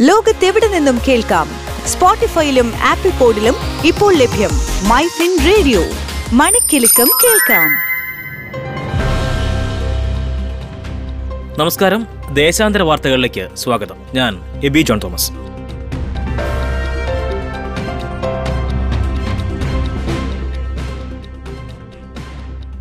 ലോകത്തെവിടെ നിന്നും കേൾക്കാം? സ്പോട്ടിഫൈയിലും ആപ്പിൾ പോഡിലും ഇപ്പോൾ ലഭ്യം മൈ ഫിൻ റേഡിയോ. മണിക്കെലക്കം കേൾക്കാം. നമസ്കാരം. ദേശാന്തര വാർത്തകളിലേക്ക് സ്വാഗതം. ഞാൻ എബി ജോൺ തോമസ്.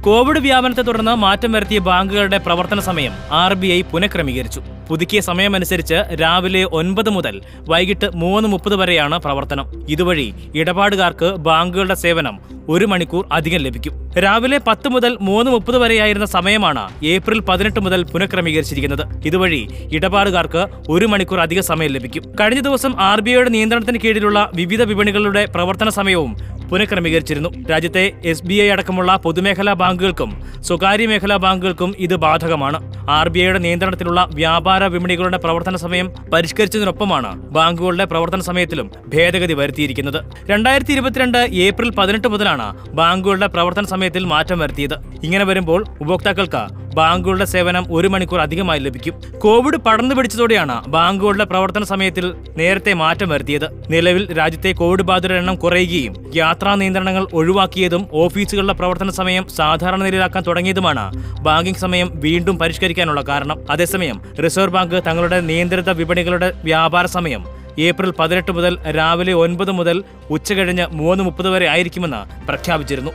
കോവിഡ് വ്യാപനത്തെ തുടർന്ന് മാറ്റം വരുത്തിയ ബാങ്കുകളുടെ പ്രവർത്തന സമയം ആർ ബി ഐ പുനഃക്രമീകരിച്ചു. പുതുക്കിയ സമയമനുസരിച്ച് രാവിലെ ഒൻപത് മുതൽ വൈകിട്ട് മൂന്ന് മുപ്പത് വരെയാണ് പ്രവർത്തനം. ഇതുവഴി ഇടപാടുകാർക്ക് ബാങ്കുകളുടെ സേവനം ഒരു മണിക്കൂർ അധികം ലഭിക്കും. രാവിലെ പത്ത് മുതൽ മൂന്ന് മുപ്പത് വരെയായിരുന്ന സമയമാണ് ഏപ്രിൽ പതിനെട്ട് മുതൽ പുനഃക്രമീകരിച്ചിരിക്കുന്നത്. ഇതുവഴി ഇടപാടുകാർക്ക് ഒരു മണിക്കൂർ അധിക സമയം ലഭിക്കും. കഴിഞ്ഞ ദിവസം ആർ ബി ഐയുടെ നിയന്ത്രണത്തിന് കീഴിലുള്ള വിവിധ വിപണികളുടെ പ്രവർത്തന സമയവും പുനഃക്രമീകരിച്ചിരുന്നു. രാജ്യത്തെ എസ് ബി ഐ അടക്കമുള്ള പൊതുമേഖലാ ബാങ്കുകൾക്കും സ്വകാര്യ മേഖലാ ബാങ്കുകൾക്കും ഇത് ബാധകമാണ്. ആർ ബി ഐയുടെ നിയന്ത്രണത്തിലുള്ള വ്യാപാര വിപണികളുടെ പ്രവർത്തന സമയം പരിഷ്കരിച്ചതിനൊപ്പമാണ് ബാങ്കുകളുടെ പ്രവർത്തന സമയത്തിലും ഭേദഗതി വരുത്തിയിരിക്കുന്നത്. രണ്ടായിരത്തി ഇരുപത്തിരണ്ട് ഏപ്രിൽ പതിനെട്ട് മുതലാണ് ബാങ്കുകളുടെ പ്രവർത്തന സമയത്തിൽ മാറ്റം വരുത്തിയത്. ഇങ്ങനെ വരുമ്പോൾ ഉപഭോക്താക്കൾക്ക് ബാങ്കുകളുടെ സേവനം ഒരു മണിക്കൂർ അധികമായി ലഭിക്കും. കോവിഡ് പടർന്നു പിടിച്ചതോടെയാണ് ബാങ്കുകളുടെ പ്രവർത്തന സമയത്തിൽ നേരത്തെ മാറ്റം വരുത്തിയത്. നിലവിൽ രാജ്യത്തെ കോവിഡ് ബാധിതരുടെ എണ്ണം കുറയുകയും യാത്രാ നിയന്ത്രണങ്ങൾ ഒഴിവാക്കിയതും ഓഫീസുകളുടെ പ്രവർത്തന സമയം സാധാരണ നിലയിലാക്കാൻ തുടങ്ങിയതുമാണ്. ബാങ്കിംഗ് സമയം വീണ്ടും പരിഷ്കരിക്കാനുള്ള കാരണം. അതേസമയം റിസർവ് ബാങ്ക് തങ്ങളുടെ നിയന്ത്രിത വിപണികളുടെ വ്യാപാര സമയം ഏപ്രിൽ പതിനെട്ട് മുതൽ രാവിലെ ഒൻപത് മുതൽ ഉച്ചകഴിഞ്ഞ് മൂന്ന് മുപ്പത് വരെ ആയിരിക്കുമെന്ന് പ്രഖ്യാപിച്ചിരുന്നു.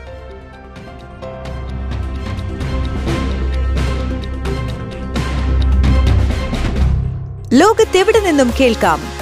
ലോകത്തെവിടെ നിന്നും കേൾക്കാം?